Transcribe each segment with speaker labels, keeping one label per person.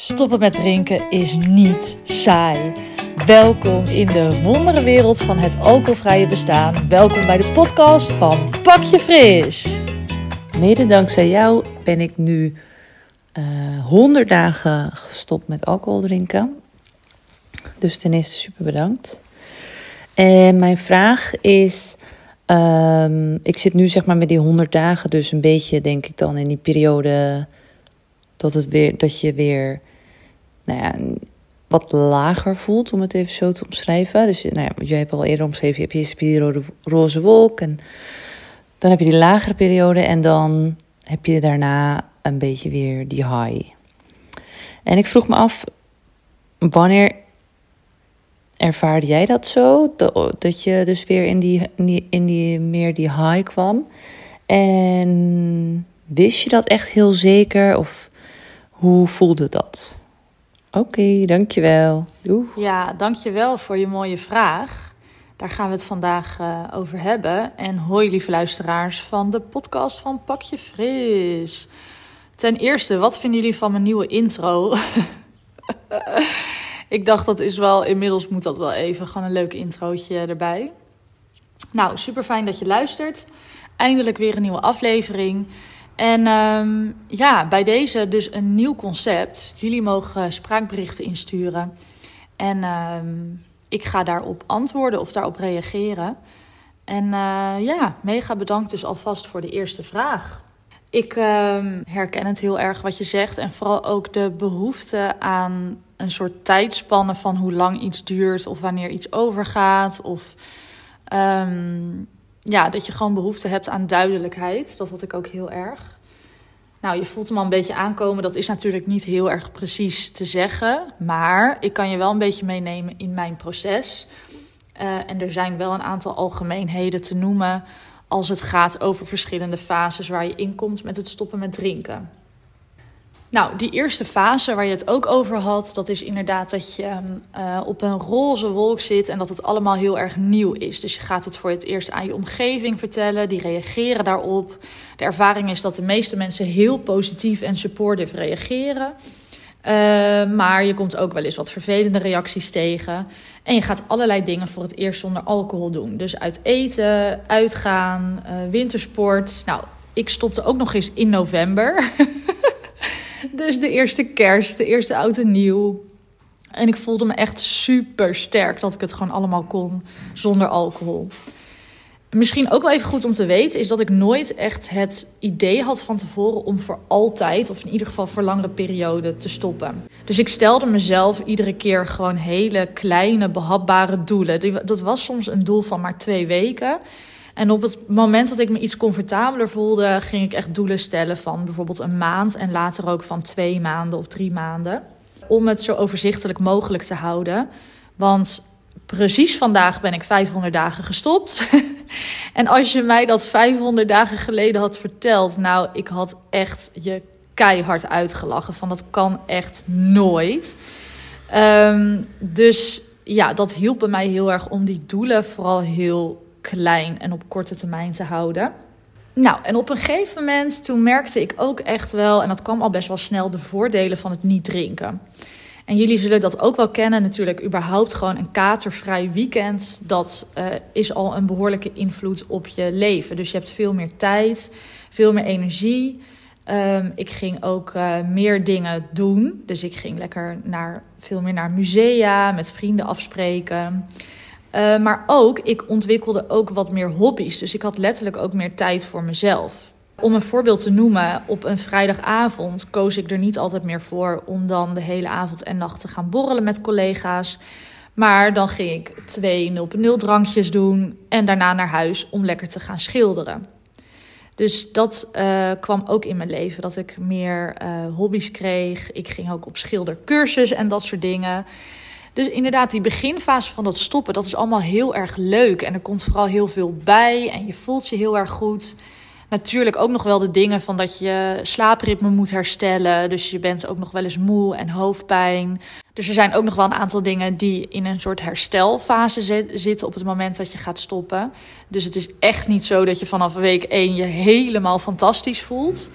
Speaker 1: Stoppen met drinken is niet saai. Welkom in de wonderenwereld van het alcoholvrije bestaan. Welkom bij de podcast van Pak je Fris.
Speaker 2: Mede dankzij jou ben ik nu uh, eh, 100 dagen gestopt met alcohol drinken. Dus ten eerste super bedankt. En mijn vraag is: um, ik zit nu zeg maar met die 100 dagen, dus een beetje denk ik dan in die periode dat, het weer, dat je weer nou ja, wat lager voelt, om het even zo te omschrijven. Dus nou ja, jij hebt al eerder omschreven, je hebt eerst die rode, roze wolk en dan heb je die lagere periode en dan heb je daarna een beetje weer die high. En ik vroeg me af, wanneer ervaarde jij dat zo? Dat je dus weer in in die, in die meer die high kwam? En wist je dat echt heel zeker? Of hoe voelde dat? Oké, dankjewel. Doei.
Speaker 1: Ja, dankjewel voor je mooie vraag. Daar gaan we het vandaag uh, over hebben. En hoi lieve luisteraars van de podcast van Pakje Fris. Ten eerste, wat vinden jullie van mijn nieuwe intro? ik dacht dat is wel, inmiddels moet dat wel even, gewoon een leuk introotje erbij. Nou, super fijn dat je luistert. Eindelijk weer een nieuwe aflevering. En um, ja, bij deze dus een nieuw concept. Jullie mogen spraakberichten insturen. En um, ik ga daarop antwoorden of daarop reageren. En uh, ja, mega bedankt dus alvast voor de eerste vraag. Ik um, herken het heel erg wat je zegt. En vooral ook de behoefte aan een soort tijdspanne van hoe lang iets duurt. Of wanneer iets overgaat. Of ja, dat je gewoon behoefte hebt aan duidelijkheid. Dat had ik ook heel erg. Nou, je voelt hem al een beetje aankomen. Dat is natuurlijk niet heel erg precies te zeggen. Maar ik kan je wel een beetje meenemen in mijn proces. Uh, en er zijn wel een aantal algemeenheden te noemen als het gaat over verschillende fases waar je in komt met het stoppen met drinken. Nou, die eerste fase waar je het ook over had, dat is inderdaad dat je uh, op een roze wolk zit en dat het allemaal heel erg nieuw is. Dus je gaat het voor het eerst aan je omgeving vertellen, die reageren daarop. De ervaring is dat de meeste mensen heel positief en supportive reageren. Uh, maar je komt ook wel eens wat vervelende reacties tegen. En je gaat allerlei dingen voor het eerst zonder alcohol doen. Dus uit eten, uitgaan, uh, wintersport. Nou, ik stopte ook nog eens in november. Dus de eerste kerst, de eerste oud en nieuw. En ik voelde me echt super sterk dat ik het gewoon allemaal kon zonder alcohol. Misschien ook wel even goed om te weten is dat ik nooit echt het idee had van tevoren om voor altijd, of in ieder geval voor langere periode, te stoppen. Dus ik stelde mezelf iedere keer gewoon hele kleine, behapbare doelen. Dat was soms een doel van maar twee weken. En op het moment dat ik me iets comfortabeler voelde, ging ik echt doelen stellen van bijvoorbeeld een maand en later ook van twee maanden of drie maanden. Om het zo overzichtelijk mogelijk te houden. Want precies vandaag ben ik 500 dagen gestopt. en als je mij dat 500 dagen geleden had verteld, nou, ik had echt je keihard uitgelachen. Van dat kan echt nooit. Um, dus ja, dat hielp bij mij heel erg om die doelen vooral heel klein en op korte termijn te houden. Nou, en op een gegeven moment toen merkte ik ook echt wel, en dat kwam al best wel snel, de voordelen van het niet drinken. En jullie zullen dat ook wel kennen, natuurlijk, überhaupt gewoon een katervrij weekend. Dat uh, is al een behoorlijke invloed op je leven. Dus je hebt veel meer tijd, veel meer energie. Um, ik ging ook uh, meer dingen doen. Dus ik ging lekker naar, veel meer naar musea, met vrienden afspreken. Uh, maar ook, ik ontwikkelde ook wat meer hobby's. Dus ik had letterlijk ook meer tijd voor mezelf. Om een voorbeeld te noemen, op een vrijdagavond koos ik er niet altijd meer voor om dan de hele avond en nacht te gaan borrelen met collega's. Maar dan ging ik twee 0.0 drankjes doen en daarna naar huis om lekker te gaan schilderen. Dus dat uh, kwam ook in mijn leven, dat ik meer uh, hobby's kreeg. Ik ging ook op schildercursus en dat soort dingen. Dus inderdaad, die beginfase van dat stoppen, dat is allemaal heel erg leuk. En er komt vooral heel veel bij en je voelt je heel erg goed. Natuurlijk ook nog wel de dingen van dat je slaapritme moet herstellen. Dus je bent ook nog wel eens moe en hoofdpijn. Dus er zijn ook nog wel een aantal dingen die in een soort herstelfase zitten op het moment dat je gaat stoppen. Dus het is echt niet zo dat je vanaf week 1 je helemaal fantastisch voelt.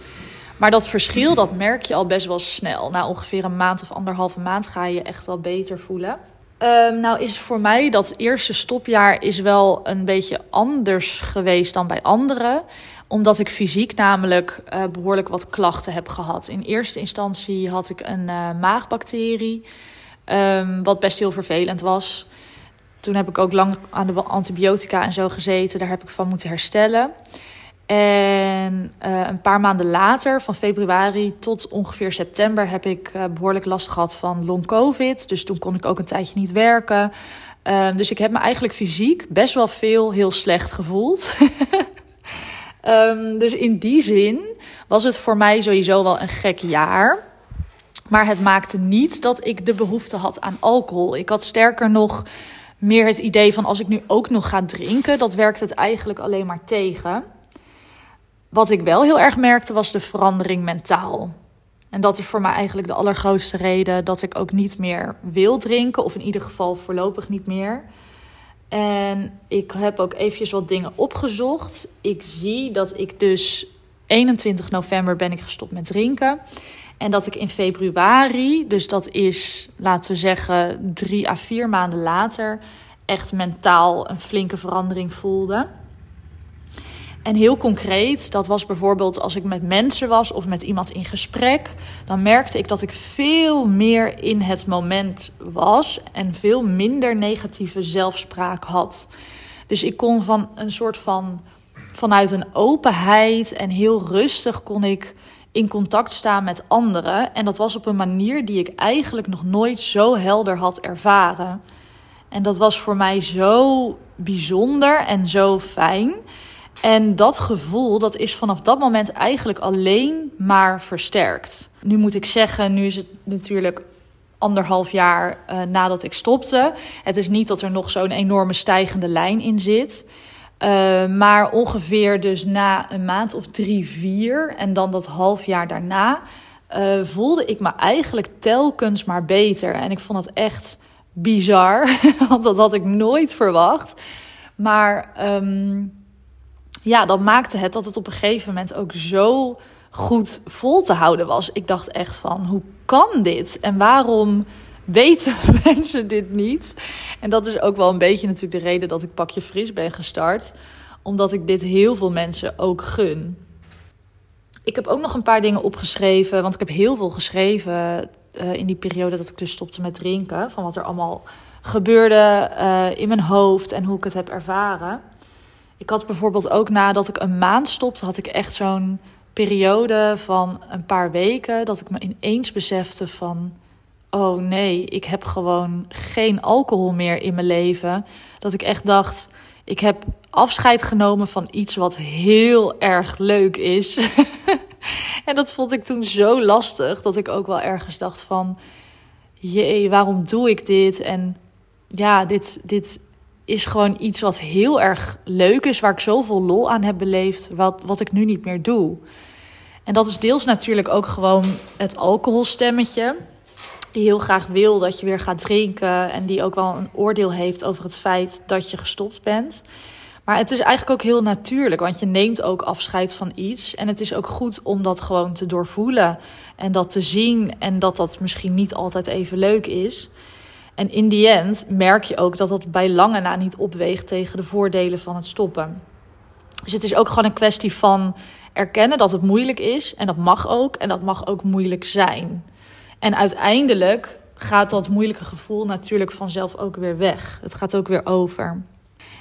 Speaker 1: Maar dat verschil, dat merk je al best wel snel. Na ongeveer een maand of anderhalve maand ga je echt wel beter voelen. Um, nou is voor mij dat eerste stopjaar is wel een beetje anders geweest dan bij anderen. Omdat ik fysiek namelijk uh, behoorlijk wat klachten heb gehad. In eerste instantie had ik een uh, maagbacterie, um, wat best heel vervelend was. Toen heb ik ook lang aan de antibiotica en zo gezeten. Daar heb ik van moeten herstellen. En uh, een paar maanden later, van februari tot ongeveer september, heb ik uh, behoorlijk last gehad van long COVID. Dus toen kon ik ook een tijdje niet werken. Uh, dus ik heb me eigenlijk fysiek best wel veel heel slecht gevoeld. um, dus in die zin was het voor mij sowieso wel een gek jaar. Maar het maakte niet dat ik de behoefte had aan alcohol. Ik had sterker nog meer het idee van als ik nu ook nog ga drinken, dat werkt het eigenlijk alleen maar tegen. Wat ik wel heel erg merkte was de verandering mentaal. En dat is voor mij eigenlijk de allergrootste reden dat ik ook niet meer wil drinken, of in ieder geval voorlopig niet meer. En ik heb ook eventjes wat dingen opgezocht. Ik zie dat ik dus 21 november ben ik gestopt met drinken. En dat ik in februari, dus dat is laten we zeggen drie à vier maanden later, echt mentaal een flinke verandering voelde. En heel concreet, dat was bijvoorbeeld als ik met mensen was of met iemand in gesprek, dan merkte ik dat ik veel meer in het moment was en veel minder negatieve zelfspraak had. Dus ik kon van een soort van vanuit een openheid en heel rustig kon ik in contact staan met anderen. En dat was op een manier die ik eigenlijk nog nooit zo helder had ervaren. En dat was voor mij zo bijzonder en zo fijn. En dat gevoel, dat is vanaf dat moment eigenlijk alleen maar versterkt. Nu moet ik zeggen, nu is het natuurlijk anderhalf jaar uh, nadat ik stopte. Het is niet dat er nog zo'n enorme stijgende lijn in zit. Uh, maar ongeveer dus na een maand of drie, vier en dan dat half jaar daarna... Uh, voelde ik me eigenlijk telkens maar beter. En ik vond het echt bizar, want dat had ik nooit verwacht. Maar... Um, ja, dat maakte het dat het op een gegeven moment ook zo goed vol te houden was. Ik dacht echt van, hoe kan dit? En waarom weten mensen dit niet? En dat is ook wel een beetje natuurlijk de reden dat ik Pakje Fris ben gestart. Omdat ik dit heel veel mensen ook gun. Ik heb ook nog een paar dingen opgeschreven, want ik heb heel veel geschreven uh, in die periode dat ik dus stopte met drinken. Van wat er allemaal gebeurde uh, in mijn hoofd en hoe ik het heb ervaren. Ik had bijvoorbeeld ook nadat ik een maand stopte, had ik echt zo'n periode van een paar weken dat ik me ineens besefte van oh nee, ik heb gewoon geen alcohol meer in mijn leven. Dat ik echt dacht, ik heb afscheid genomen van iets wat heel erg leuk is. en dat vond ik toen zo lastig dat ik ook wel ergens dacht van jee, waarom doe ik dit? En ja, dit, dit is gewoon iets wat heel erg leuk is, waar ik zoveel lol aan heb beleefd, wat, wat ik nu niet meer doe. En dat is deels natuurlijk ook gewoon het alcoholstemmetje, die heel graag wil dat je weer gaat drinken en die ook wel een oordeel heeft over het feit dat je gestopt bent. Maar het is eigenlijk ook heel natuurlijk, want je neemt ook afscheid van iets. En het is ook goed om dat gewoon te doorvoelen en dat te zien en dat dat misschien niet altijd even leuk is. En in die end merk je ook dat dat bij lange na niet opweegt tegen de voordelen van het stoppen. Dus het is ook gewoon een kwestie van erkennen dat het moeilijk is. En dat mag ook. En dat mag ook moeilijk zijn. En uiteindelijk gaat dat moeilijke gevoel natuurlijk vanzelf ook weer weg. Het gaat ook weer over.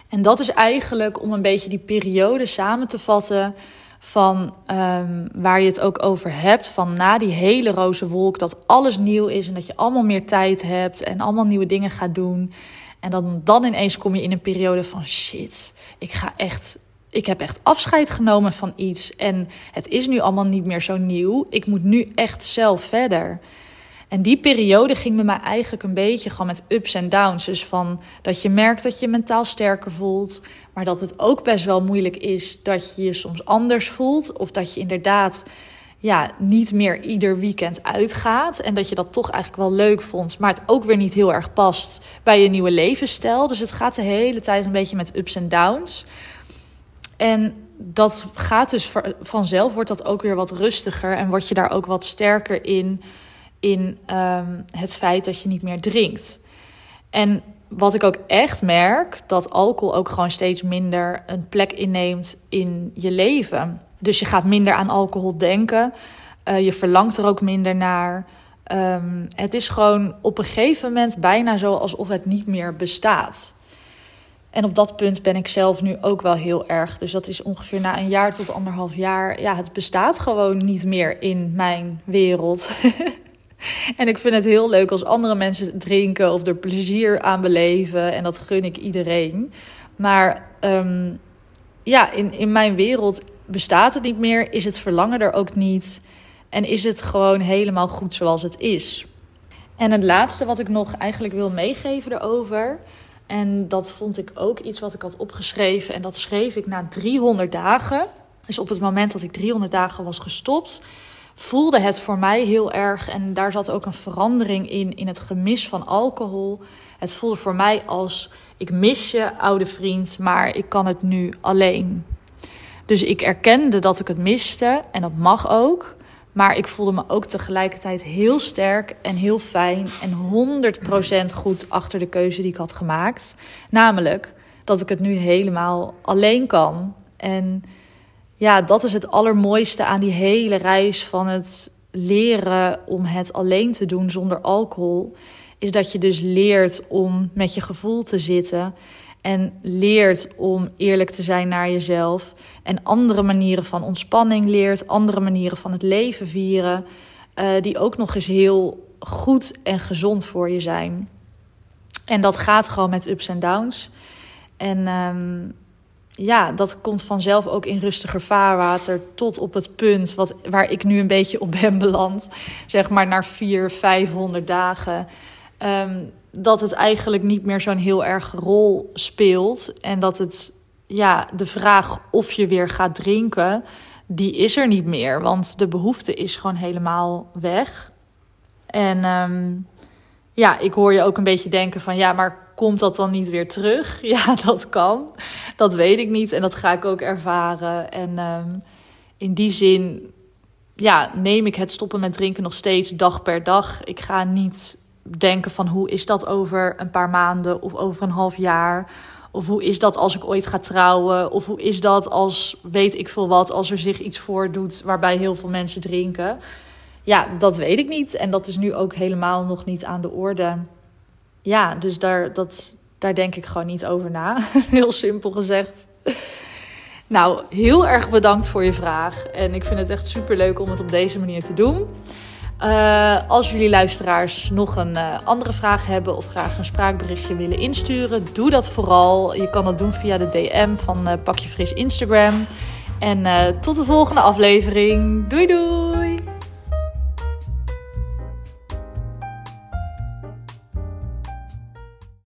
Speaker 1: En dat is eigenlijk om een beetje die periode samen te vatten van um, waar je het ook over hebt. Van na die hele roze wolk, dat alles nieuw is en dat je allemaal meer tijd hebt en allemaal nieuwe dingen gaat doen. En dan, dan ineens kom je in een periode van shit, ik ga echt. Ik heb echt afscheid genomen van iets en het is nu allemaal niet meer zo nieuw. Ik moet nu echt zelf verder. En die periode ging bij mij eigenlijk een beetje gewoon met ups en downs. Dus van dat je merkt dat je mentaal sterker voelt. Maar dat het ook best wel moeilijk is dat je je soms anders voelt. Of dat je inderdaad ja, niet meer ieder weekend uitgaat. En dat je dat toch eigenlijk wel leuk vond. Maar het ook weer niet heel erg past bij je nieuwe levensstijl. Dus het gaat de hele tijd een beetje met ups en downs. En dat gaat dus vanzelf, wordt dat ook weer wat rustiger en word je daar ook wat sterker in, in ehm, het feit dat je niet meer drinkt. En wat ik ook echt merk, dat alcohol ook gewoon steeds minder een plek inneemt in je leven. Dus je gaat minder aan alcohol denken, uh, je verlangt er ook minder naar. Um, het is gewoon op een gegeven moment bijna zo alsof het niet meer bestaat. En op dat punt ben ik zelf nu ook wel heel erg. Dus dat is ongeveer na een jaar tot anderhalf jaar. Ja, het bestaat gewoon niet meer in mijn wereld. en ik vind het heel leuk als andere mensen drinken of er plezier aan beleven. En dat gun ik iedereen. Maar um, ja, in, in mijn wereld bestaat het niet meer. Is het verlangen er ook niet. En is het gewoon helemaal goed zoals het is. En het laatste wat ik nog eigenlijk wil meegeven erover en dat vond ik ook iets wat ik had opgeschreven. En dat schreef ik na 300 dagen. Dus op het moment dat ik 300 dagen was gestopt, voelde het voor mij heel erg. En daar zat ook een verandering in, in het gemis van alcohol. Het voelde voor mij als: ik mis je, oude vriend, maar ik kan het nu alleen. Dus ik erkende dat ik het miste en dat mag ook. Maar ik voelde me ook tegelijkertijd heel sterk en heel fijn en 100% goed achter de keuze die ik had gemaakt. Namelijk dat ik het nu helemaal alleen kan. En ja, dat is het allermooiste aan die hele reis van het leren om het alleen te doen zonder alcohol. Is dat je dus leert om met je gevoel te zitten en leert om eerlijk te zijn naar jezelf. En andere manieren van ontspanning leert. Andere manieren van het leven vieren. Uh, die ook nog eens heel goed en gezond voor je zijn. En dat gaat gewoon met ups en downs. En um, ja, dat komt vanzelf ook in rustiger vaarwater. Tot op het punt wat, waar ik nu een beetje op ben beland. Zeg maar naar 400, 500 dagen. Um, dat het eigenlijk niet meer zo'n heel erg rol speelt. En dat het, ja, de vraag of je weer gaat drinken, die is er niet meer. Want de behoefte is gewoon helemaal weg. En um, ja, ik hoor je ook een beetje denken van ja, maar komt dat dan niet weer terug? Ja, dat kan. Dat weet ik niet en dat ga ik ook ervaren. En um, in die zin ja, neem ik het stoppen met drinken nog steeds dag per dag. Ik ga niet denken van hoe is dat over een paar maanden of over een half jaar. Of hoe is dat als ik ooit ga trouwen? Of hoe is dat als weet ik veel wat, als er zich iets voordoet waarbij heel veel mensen drinken? Ja, dat weet ik niet. En dat is nu ook helemaal nog niet aan de orde. Ja, dus daar, dat, daar denk ik gewoon niet over na. Heel simpel gezegd. Nou, heel erg bedankt voor je vraag. En ik vind het echt super leuk om het op deze manier te doen. Uh, als jullie luisteraars nog een uh, andere vraag hebben of graag een spraakberichtje willen insturen, doe dat vooral. Je kan dat doen via de DM van uh, Pak je Fris Instagram. En tot de volgende aflevering. Doei doei!